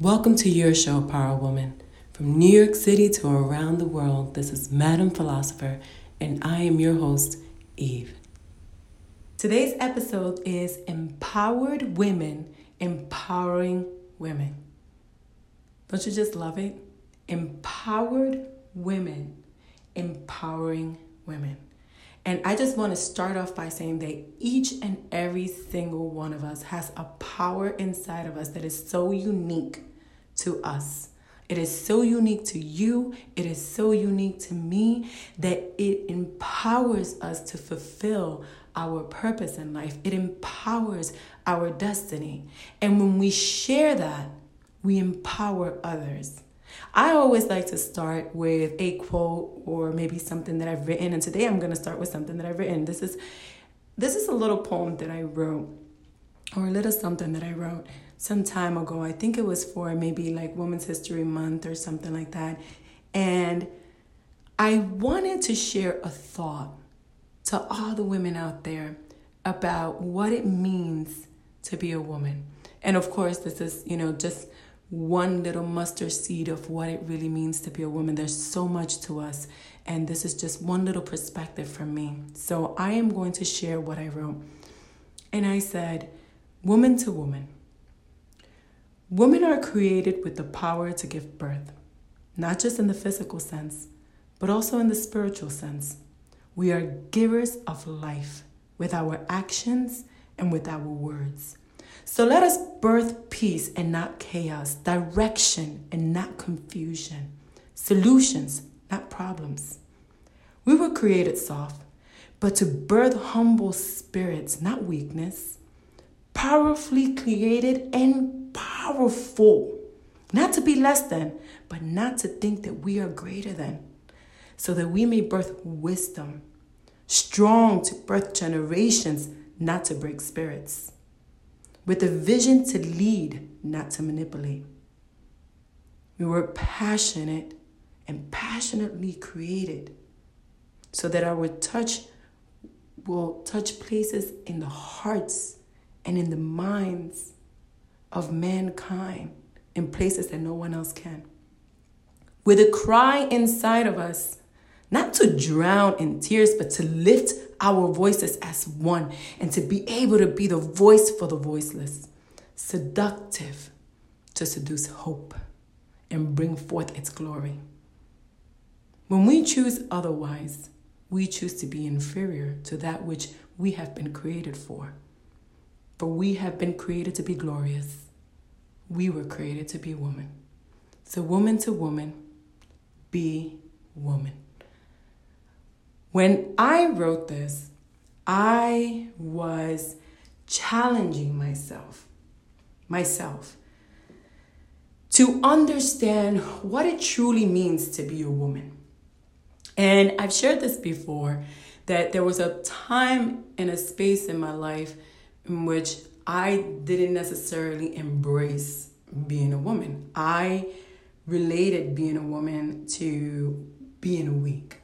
Welcome to your show, Power Woman. From New York City to around the world, this is Madam Philosopher, and I am your host, Eve. Today's episode is Empowered Women Empowering Women. Don't you just love it? Empowered Women Empowering Women. And I just want to start off by saying that each and every single one of us has a power inside of us that is so unique to us. It is so unique to you, it is so unique to me that it empowers us to fulfill our purpose in life. It empowers our destiny. And when we share that, we empower others. I always like to start with a quote or maybe something that I've written and today I'm going to start with something that I've written. This is this is a little poem that I wrote or a little something that I wrote some time ago. I think it was for maybe like Women's History Month or something like that. And I wanted to share a thought to all the women out there about what it means to be a woman. And of course, this is, you know, just one little mustard seed of what it really means to be a woman. There's so much to us, and this is just one little perspective from me. So I am going to share what I wrote. And I said, Woman to woman. Women are created with the power to give birth, not just in the physical sense, but also in the spiritual sense. We are givers of life with our actions and with our words. So let us birth peace and not chaos, direction and not confusion, solutions, not problems. We were created soft, but to birth humble spirits, not weakness, powerfully created and powerful, not to be less than, but not to think that we are greater than, so that we may birth wisdom, strong to birth generations, not to break spirits with a vision to lead, not to manipulate. We were passionate and passionately created so that our touch will touch places in the hearts and in the minds of mankind in places that no one else can. With a cry inside of us, not to drown in tears, but to lift our voices as one and to be able to be the voice for the voiceless, seductive to seduce hope and bring forth its glory. When we choose otherwise, we choose to be inferior to that which we have been created for. For we have been created to be glorious. We were created to be woman. So, woman to woman, be woman. When I wrote this, I was challenging myself, myself, to understand what it truly means to be a woman. And I've shared this before that there was a time and a space in my life in which I didn't necessarily embrace being a woman. I related being a woman to being weak.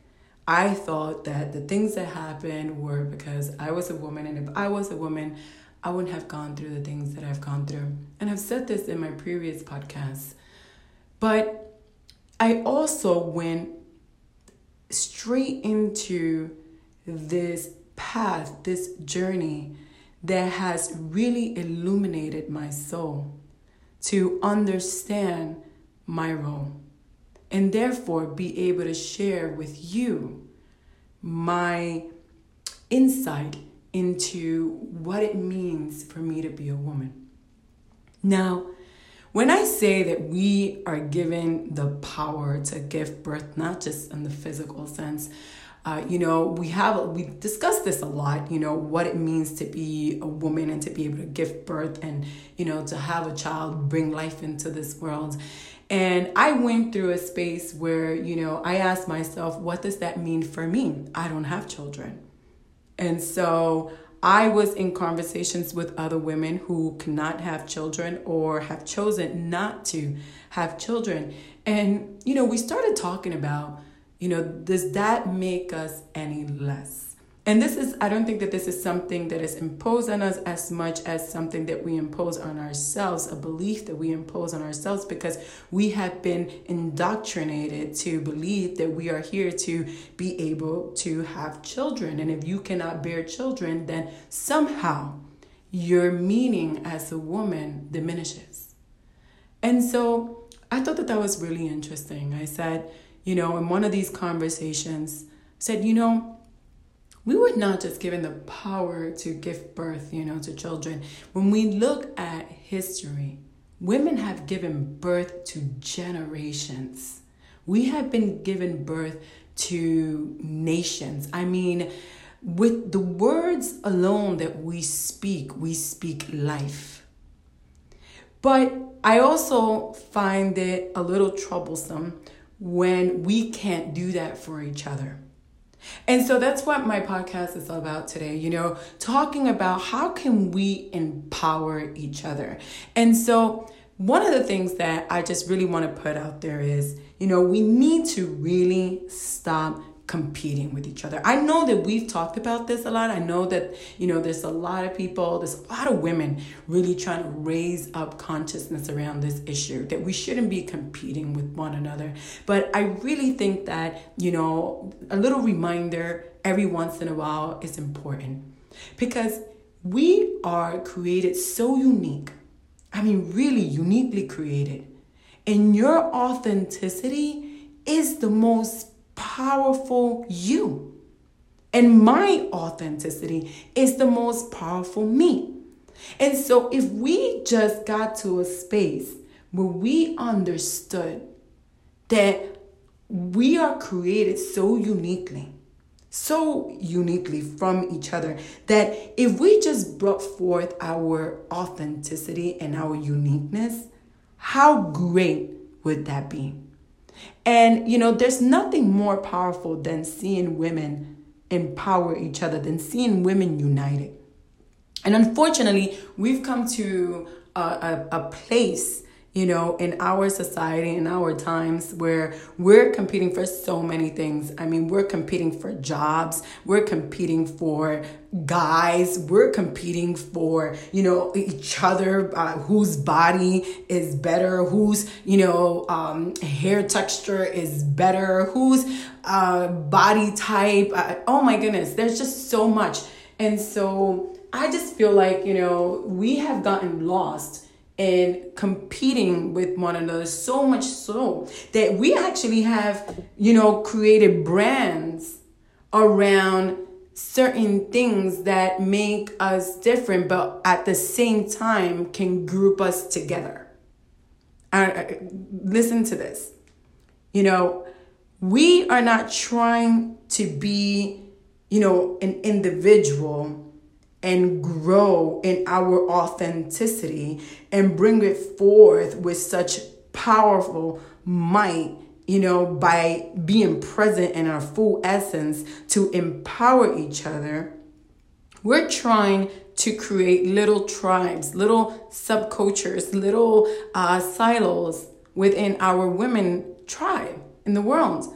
I thought that the things that happened were because I was a woman, and if I was a woman, I wouldn't have gone through the things that I've gone through. And I've said this in my previous podcasts. But I also went straight into this path, this journey that has really illuminated my soul to understand my role and therefore be able to share with you my insight into what it means for me to be a woman. Now, when I say that we are given the power to give birth, not just in the physical sense, uh, you know, we have we discussed this a lot. You know what it means to be a woman and to be able to give birth and you know to have a child, bring life into this world. And I went through a space where, you know, I asked myself, what does that mean for me? I don't have children. And so I was in conversations with other women who cannot have children or have chosen not to have children. And, you know, we started talking about, you know, does that make us any less? And this is, I don't think that this is something that is imposed on us as much as something that we impose on ourselves, a belief that we impose on ourselves because we have been indoctrinated to believe that we are here to be able to have children. And if you cannot bear children, then somehow your meaning as a woman diminishes. And so I thought that that was really interesting. I said, you know, in one of these conversations, said, you know, we were not just given the power to give birth, you know, to children. When we look at history, women have given birth to generations. We have been given birth to nations. I mean, with the words alone that we speak, we speak life. But I also find it a little troublesome when we can't do that for each other. And so that's what my podcast is all about today, you know, talking about how can we empower each other. And so one of the things that I just really want to put out there is, you know, we need to really stop competing with each other. I know that we've talked about this a lot. I know that, you know, there's a lot of people, there's a lot of women really trying to raise up consciousness around this issue that we shouldn't be competing with one another. But I really think that, you know, a little reminder every once in a while is important because we are created so unique. I mean, really uniquely created. And your authenticity is the most powerful you. And my authenticity is the most powerful me. And so if we just got to a space where we understood that we are created so uniquely, so uniquely from each other that if we just brought forth our authenticity and our uniqueness, how great would that be? And, you know, there's nothing more powerful than seeing women empower each other, than seeing women united. And unfortunately, we've come to a, a, a place you know, in our society, in our times where we're competing for so many things. I mean, we're competing for jobs, we're competing for guys, we're competing for, you know, each other, uh, whose body is better, whose, you know, um, hair texture is better, whose uh, body type. Uh, oh my goodness, there's just so much. And so I just feel like, you know, we have gotten lost and competing with one another so much so that we actually have you know created brands around certain things that make us different but at the same time can group us together. Listen to this. You know we are not trying to be you know an individual and grow in our authenticity and bring it forth with such powerful might you know, by being present in our full essence to empower each other, we're trying to create little tribes, little subcultures, little uh, silos within our women tribe in the world.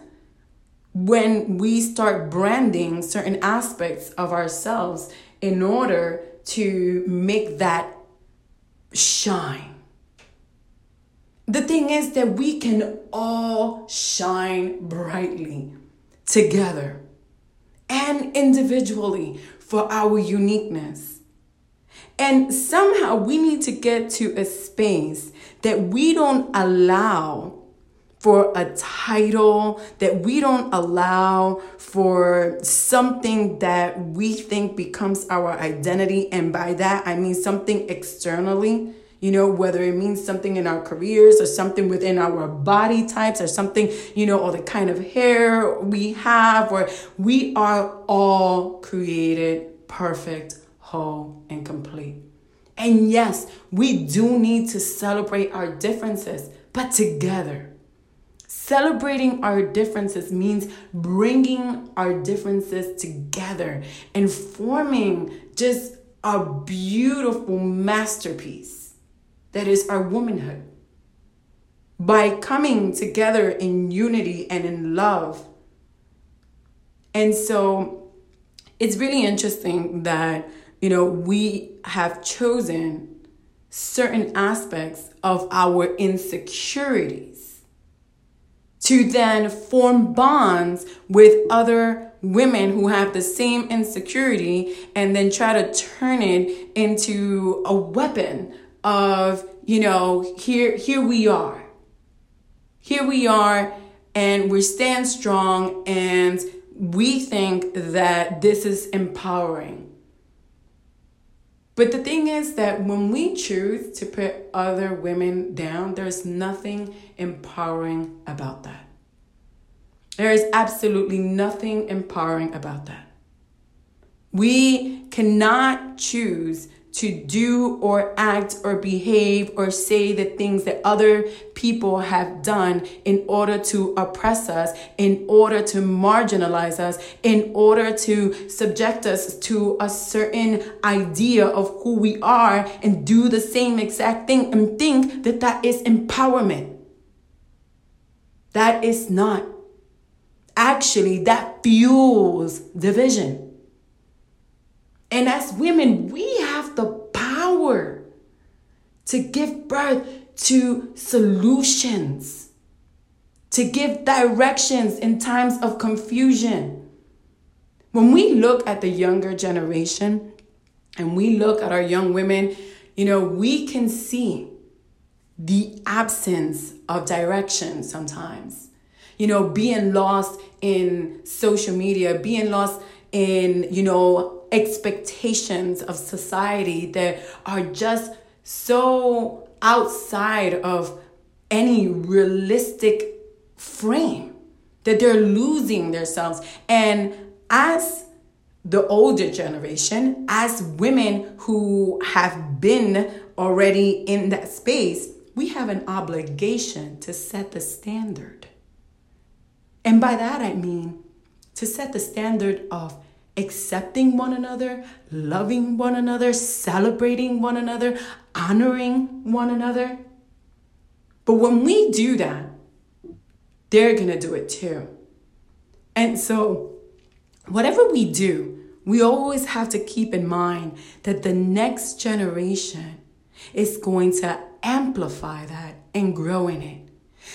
When we start branding certain aspects of ourselves in order to make that shine. The thing is that we can all shine brightly together and individually for our uniqueness. And somehow we need to get to a space that we don't allow for a title, that we don't allow for something that we think becomes our identity. And by that, I mean something externally, you know, whether it means something in our careers or something within our body types or something, you know, or the kind of hair we have, or we are all created perfect, whole, and complete. And yes, we do need to celebrate our differences, but together Celebrating our differences means bringing our differences together and forming just a beautiful masterpiece that is our womanhood. By coming together in unity and in love. And so, it's really interesting that, you know, we have chosen certain aspects of our insecurities to then form bonds with other women who have the same insecurity and then try to turn it into a weapon of you know here here we are. Here we are and we stand strong and we think that this is empowering but the thing is that when we choose to put other women down, there's nothing empowering about that. There is absolutely nothing empowering about that. We cannot choose to do or act or behave or say the things that other people have done in order to oppress us, in order to marginalize us, in order to subject us to a certain idea of who we are and do the same exact thing and think that that is empowerment. That is not. Actually, that fuels division. And as women, we have the power to give birth to solutions, to give directions in times of confusion. When we look at the younger generation and we look at our young women, you know, we can see the absence of direction sometimes. You know, being lost in social media, being lost in, you know, expectations of society that are just so outside of any realistic frame that they're losing themselves. And as the older generation, as women who have been already in that space, we have an obligation to set the standard. And by that I mean to set the standard of accepting one another, loving one another, celebrating one another, honoring one another. But when we do that, they're going to do it too. And so, whatever we do, we always have to keep in mind that the next generation is going to amplify that and grow in it.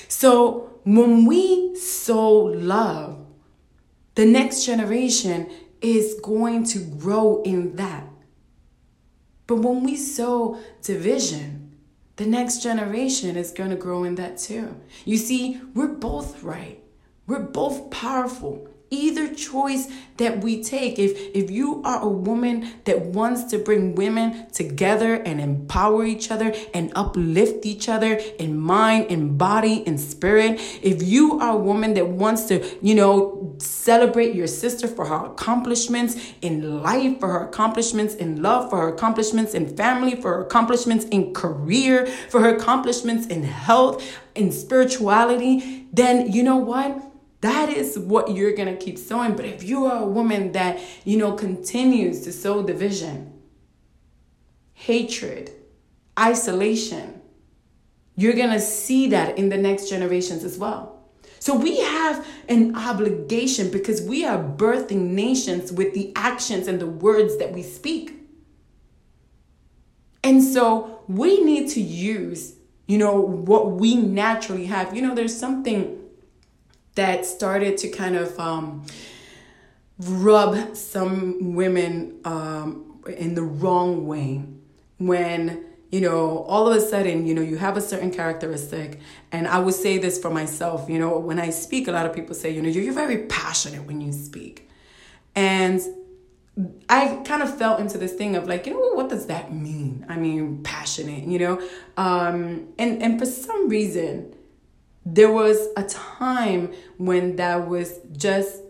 So, when we sow love, the next generation is going to grow in that. But when we sow division, the next generation is going to grow in that too. You see, we're both right. We're both powerful either choice that we take. If if you are a woman that wants to bring women together and empower each other and uplift each other in mind in body in spirit if you are a woman that wants to you know celebrate your sister for her accomplishments in life for her accomplishments in love for her accomplishments in family for her accomplishments in career for her accomplishments in health in spirituality then you know what that is what you're going to keep sowing. But if you are a woman that, you know, continues to sow division, hatred, isolation, you're going to see that in the next generations as well. So we have an obligation because we are birthing nations with the actions and the words that we speak. And so we need to use, you know, what we naturally have. You know, there's something that started to kind of um, rub some women um, in the wrong way when you know all of a sudden you know you have a certain characteristic and i would say this for myself you know when i speak a lot of people say you know you're, very passionate when you speak and I kind of fell into this thing of like, you know, what does that mean? I mean, passionate, you know? Um, and, and for some reason, there was a time when that was just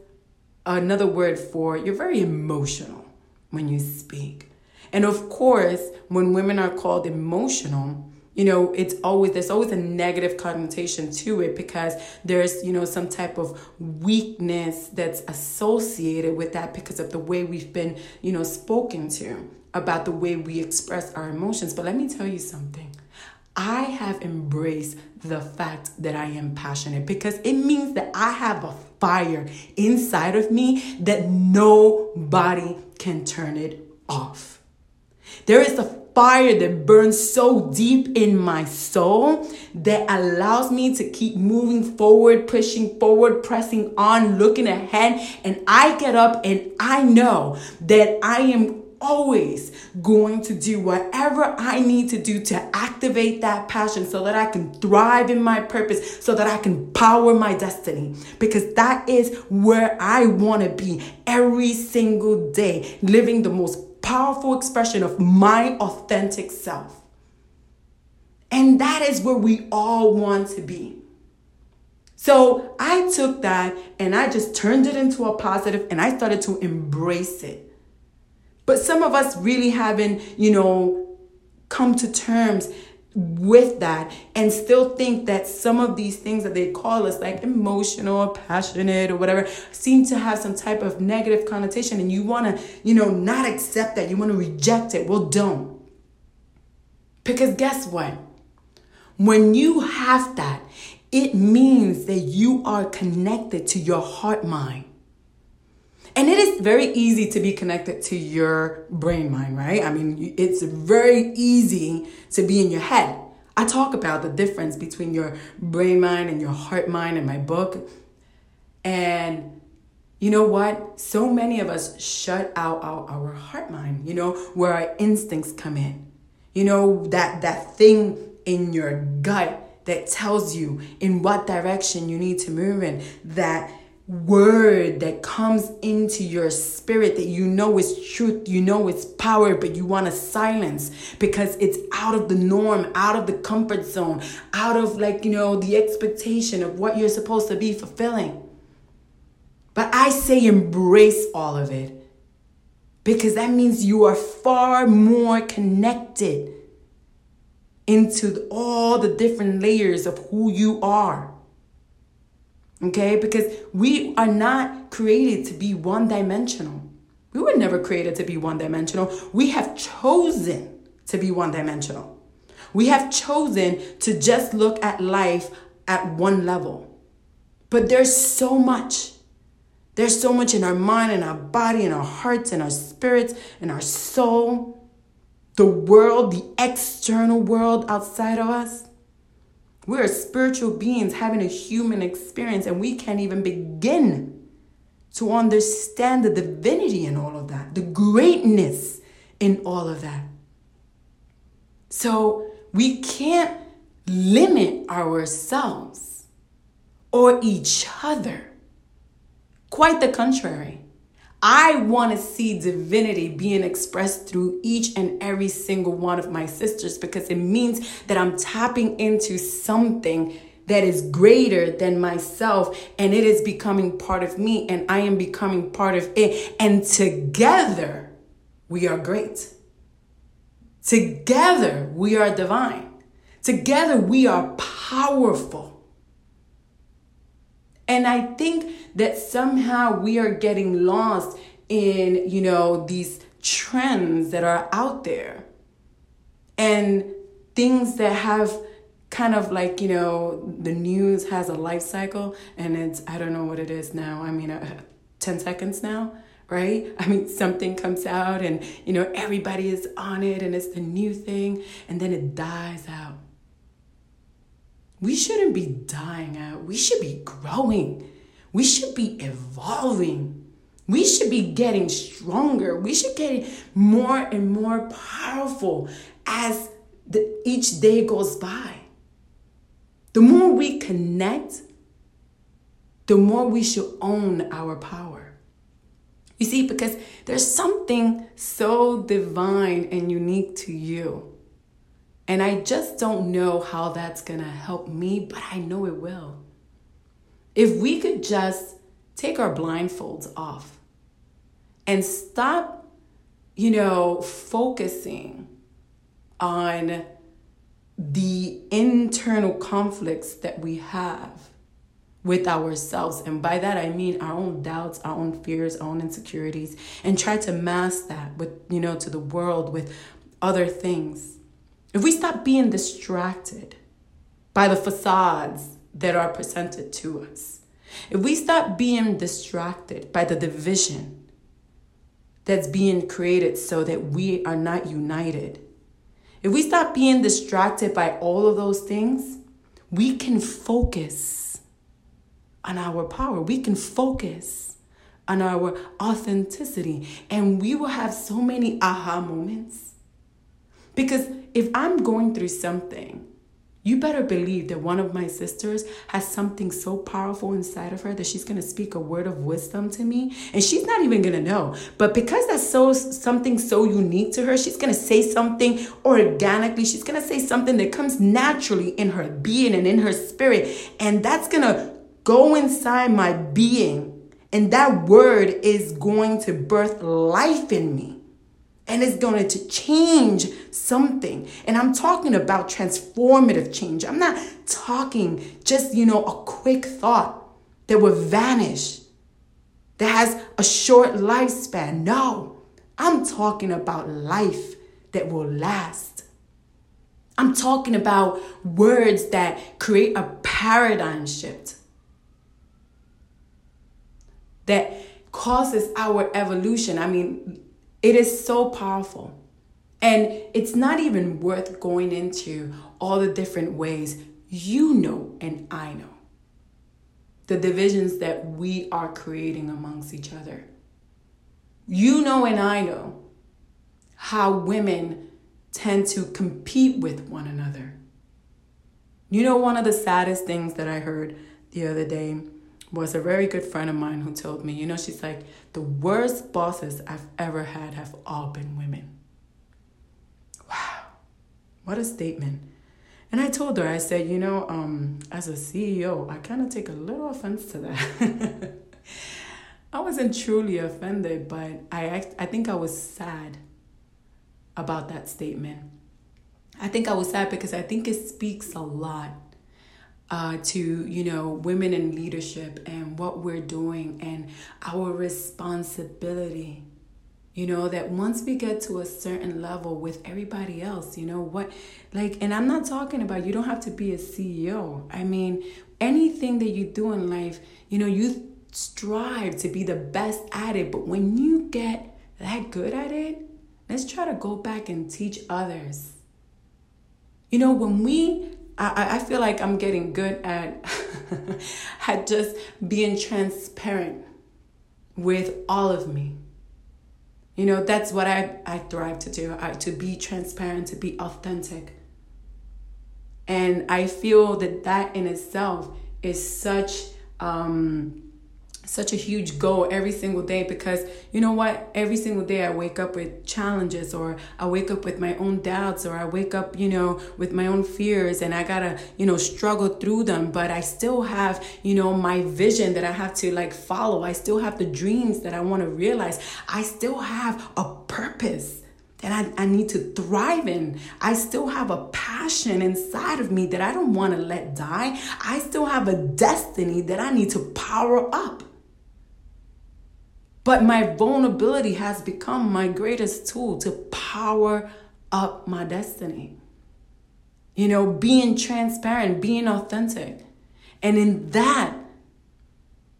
another word for you're very emotional when you speak. And of course, when women are called emotional, you know, it's always there's always a negative connotation to it because there's, you know, some type of weakness that's associated with that because of the way we've been, you know, spoken to about the way we express our emotions. But let me tell you something. I have embraced the fact that I am passionate because it means that I have a fire inside of me that nobody can turn it off. There is a fire that burns so deep in my soul that allows me to keep moving forward, pushing forward, pressing on, looking ahead. And I get up and I know that I am always going to do whatever I need to do to activate that passion so that I can thrive in my purpose, so that I can power my destiny. Because that is where I want to be every single day, living the most powerful expression of my authentic self. And that is where we all want to be. So I took that and I just turned it into a positive and I started to embrace it. But some of us really haven't, you know, come to terms with that and still think that some of these things that they call us like emotional passionate or whatever seem to have some type of negative connotation and you want to you know not accept that you want to reject it. Well don't. Because guess what? When you have that it means that you are connected to your heart mind and it is very easy to be connected to your brain mind, right? I mean, it's very easy to be in your head. I talk about the difference between your brain mind and your heart mind in my book. And you know what? So many of us shut out our, our heart mind, you know, where our instincts come in. You know, that that thing in your gut that tells you in what direction you need to move in, that word that comes into your spirit that you know is truth, you know it's power, but you want to silence because it's out of the norm, out of the comfort zone, out of like, you know, the expectation of what you're supposed to be fulfilling. But I say embrace all of it because that means you are far more connected into all the different layers of who you are. Okay? Because we are not created to be one dimensional. We were never created to be one dimensional. We have chosen to be one dimensional. We have chosen to just look at life at one level. But there's so much. There's so much in our mind and our body and our hearts and our spirits and our soul. The world, the external world outside of us. We're spiritual beings having a human experience, and we can't even begin to understand the divinity in all of that, the greatness in all of that. So we can't limit ourselves or each other. Quite the contrary. I want to see divinity being expressed through each and every single one of my sisters because it means that I'm tapping into something that is greater than myself and it is becoming part of me and I am becoming part of it. And together we are great. Together we are divine. Together we are powerful. And I think that somehow we are getting lost in, you know, these trends that are out there and things that have kind of like, you know, the news has a life cycle and it's, I don't know what it is now. I mean, uh, 10 seconds now right? I mean, something comes out and, you know, everybody is on it and it's the new thing and then it dies out. We shouldn't be dying out. We should be growing. We should be evolving. We should be getting stronger. We should get more and more powerful as the, each day goes by. The more we connect, the more we should own our power. You see, because there's something so divine and unique to you. And I just don't know how that's to help me, but I know it will. If we could just take our blindfolds off and stop, you know, focusing on the internal conflicts that we have with ourselves. And by that, I mean our own doubts, our own fears, our own insecurities, and try to mask that with, you know, to the world with other things if we stop being distracted by the facades that are presented to us, if we stop being distracted by the division that's being created so that we are not united, if we stop being distracted by all of those things, we can focus on our power. We can focus on our authenticity. And we will have so many aha moments. Because if I'm going through something you better believe that one of my sisters has something so powerful inside of her that she's going to speak a word of wisdom to me and she's not even going to know. But because that's so something so unique to her, she's going to say something organically. She's going to say something that comes naturally in her being and in her spirit and that's going to go inside my being and that word is going to birth life in me and it's going to change something. And I'm talking about transformative change. I'm not talking just, you know, a quick thought that will vanish, that has a short lifespan. No, I'm talking about life that will last. I'm talking about words that create a paradigm shift that causes our evolution. I mean, it is so powerful. And it's not even worth going into all the different ways you know and I know the divisions that we are creating amongst each other. You know and I know how women tend to compete with one another. You know, one of the saddest things that I heard the other day was a very good friend of mine who told me, you know, she's like, the worst bosses I've ever had have all been women. Wow, what a statement. And I told her, I said, you know, um, as a CEO, I kind of take a little offense to that. I wasn't truly offended, but I, I think I was sad about that statement. I think I was sad because I think it speaks a lot uh, to you know women in leadership and what we're doing and our responsibility. You know that once we get to a certain level with everybody else you know what like and i'm not talking about you don't have to be a ceo i mean anything that you do in life you know you strive to be the best at it. But when you get that good at it let's try to go back and teach others. You know when we I, I feel like I'm getting good at at just being transparent with all of me. You know, that's what I, I thrive to do, I, to be transparent, to be authentic. And I feel that that in itself is such um, such a huge goal every single day because you know what every single day i wake up with challenges or i wake up with my own doubts or i wake up you know with my own fears and i gotta you know struggle through them but i still have you know my vision that i have to like follow i still have the dreams that i want to realize i still have a purpose that I, I need to thrive in. I still have a passion inside of me that I don't want to let die. I still have a destiny that I need to power up. But my vulnerability has become my greatest tool to power up my destiny. You know, being transparent, being authentic. And in that,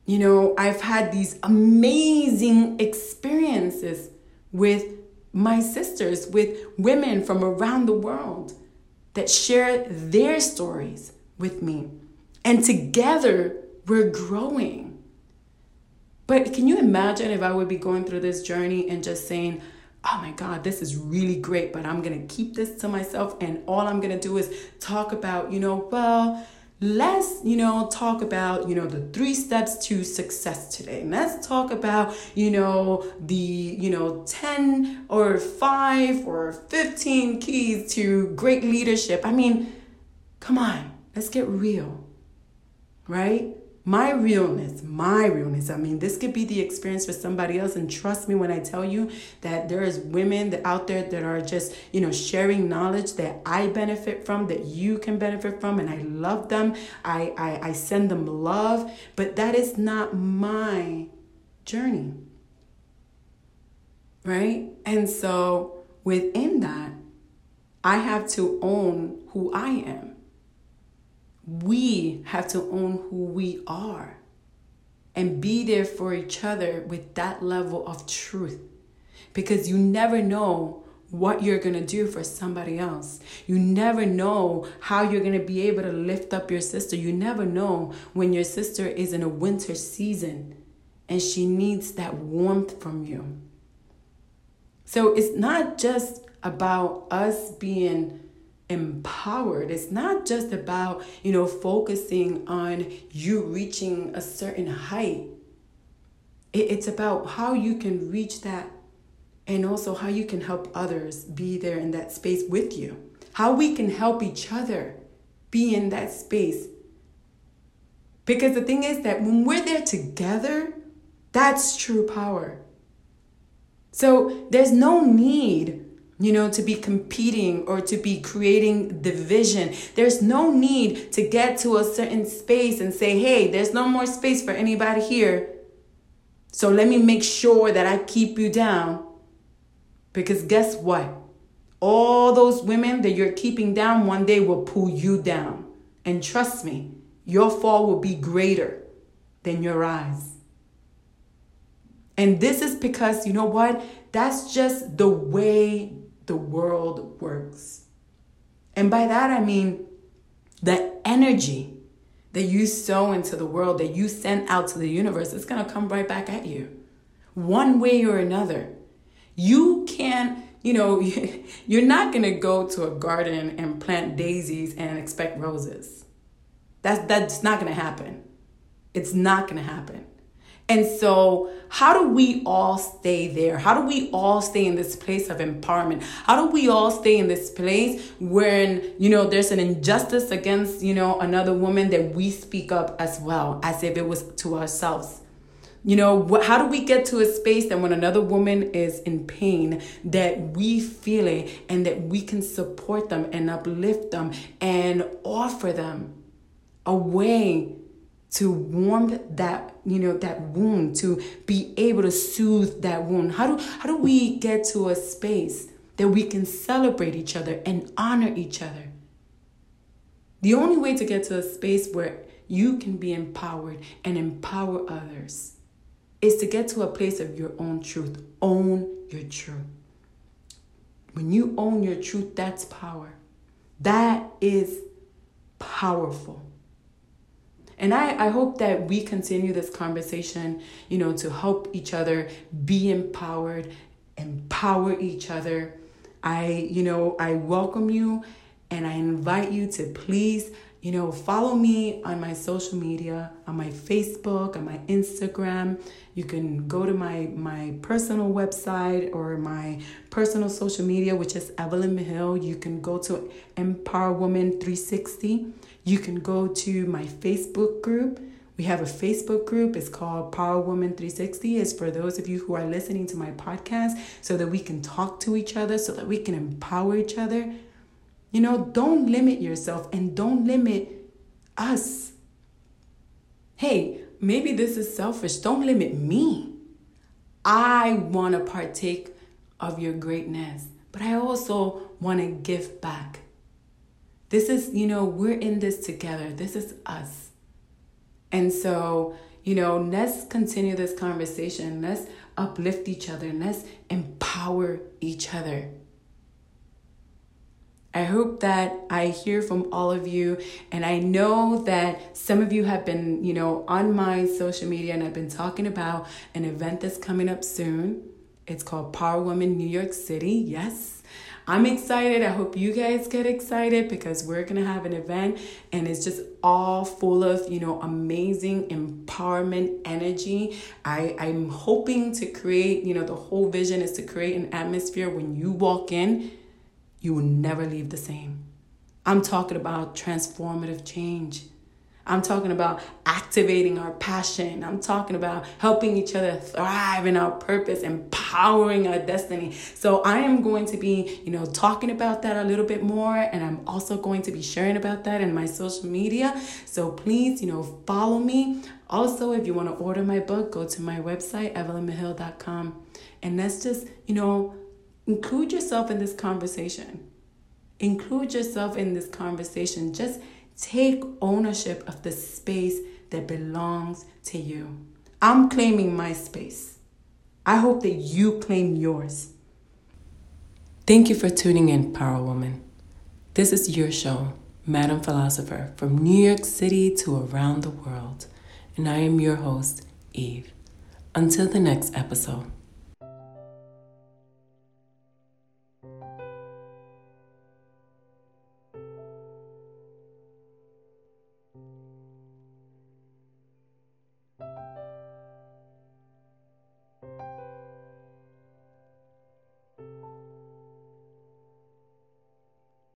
you know, I've had these amazing experiences with my sisters, with women from around the world that share their stories with me. And together, we're growing. But can you imagine if I would be going through this journey and just saying, oh my God, this is really great, but I'm going to keep this to myself and all I'm going to do is talk about, you know, well, let's, you know, talk about, you know, the three steps to success today. let's talk about, you know, the, you know, 10 or 5 or 15 keys to great leadership. I mean, come on, let's get real, right? My realness, my realness. I mean, this could be the experience for somebody else. And trust me when I tell you that there is women that out there that are just, you know, sharing knowledge that I benefit from, that you can benefit from, and I love them. I, I, I send them love, but that is not my journey. Right? And so within that, I have to own who I am. We have to own who we are and be there for each other with that level of truth because you never know what you're going to do for somebody else. You never know how you're going to be able to lift up your sister. You never know when your sister is in a winter season and she needs that warmth from you. So it's not just about us being empowered. It's not just about, you know, focusing on you reaching a certain height. It's about how you can reach that and also how you can help others be there in that space with you. How we can help each other be in that space. Because the thing is that when we're there together, that's true power. So there's no need, you know, to be competing or to be creating division. There's no need to get to a certain space and say, hey, there's no more space for anybody here. So let me make sure that I keep you down. Because guess what? All those women that you're keeping down one day will pull you down. And trust me, your fall will be greater than your rise. And this is because, you know what? That's just the way the world works. And by that, I mean the energy that you sow into the world, that you send out to the universe, it's to come right back at you, one way or another. You can't, you know, you're not to go to a garden and plant daisies and expect roses. That's, that's not to happen. It's not to happen. And so, how do we all stay there? How do we all stay in this place of empowerment? How do we all stay in this place when, you know, there's an injustice against, you know, another woman that we speak up as well, as if it was to ourselves? You know, how do we get to a space that when another woman is in pain, that we feel it and that we can support them and uplift them and offer them a way to warm that you know that wound to be able to soothe that wound. How do how do we get to a space that we can celebrate each other and honor each other? The only way to get to a space where you can be empowered and empower others is to get to a place of your own truth. Own your truth. When you own your truth that's power. That is powerful and I, I hope that we continue this conversation, you know, to help each other be empowered, empower each other. I, you know, I welcome you and I invite you to please, you know, follow me on my social media, on my Facebook, on my Instagram. You can go to my my personal website or my personal social media, which is Evelyn Mihill. You can go to Empower Woman 360 you can go to my Facebook group. We have a Facebook group. It's called Power Woman 360. It's for those of you who are listening to my podcast so that we can talk to each other, so that we can empower each other. You know, don't limit yourself and don't limit us. Hey, maybe this is selfish. Don't limit me. I want to partake of your greatness, but I also want to give back. This is, you know, we're in this together. This is us. And so, you know, let's continue this conversation. Let's uplift each other let's empower each other. I hope that I hear from all of you. And I know that some of you have been, you know, on my social media and I've been talking about an event that's coming up soon. It's called Power Woman New York City. Yes, I'm excited. I hope you guys get excited because we're going to have an event and it's just all full of, you know, amazing empowerment energy. I I'm hoping to create, you know, the whole vision is to create an atmosphere when you walk in, you will never leave the same. I'm talking about transformative change. I'm talking about activating our passion. I'm talking about helping each other thrive in our purpose, empowering our destiny. So I am going to be, you know, talking about that a little bit more and I'm also going to be sharing about that in my social media. So please, you know, follow me. Also, if you want to order my book, go to my website evelynmihill.com and let's just, you know, include yourself in this conversation. Include yourself in this conversation. Just take ownership of the space that belongs to you. I'm claiming my space. I hope that you claim yours. Thank you for tuning in, Power Woman. This is your show, Madam Philosopher, from New York City to around the world. And I am your host, Eve. Until the next episode.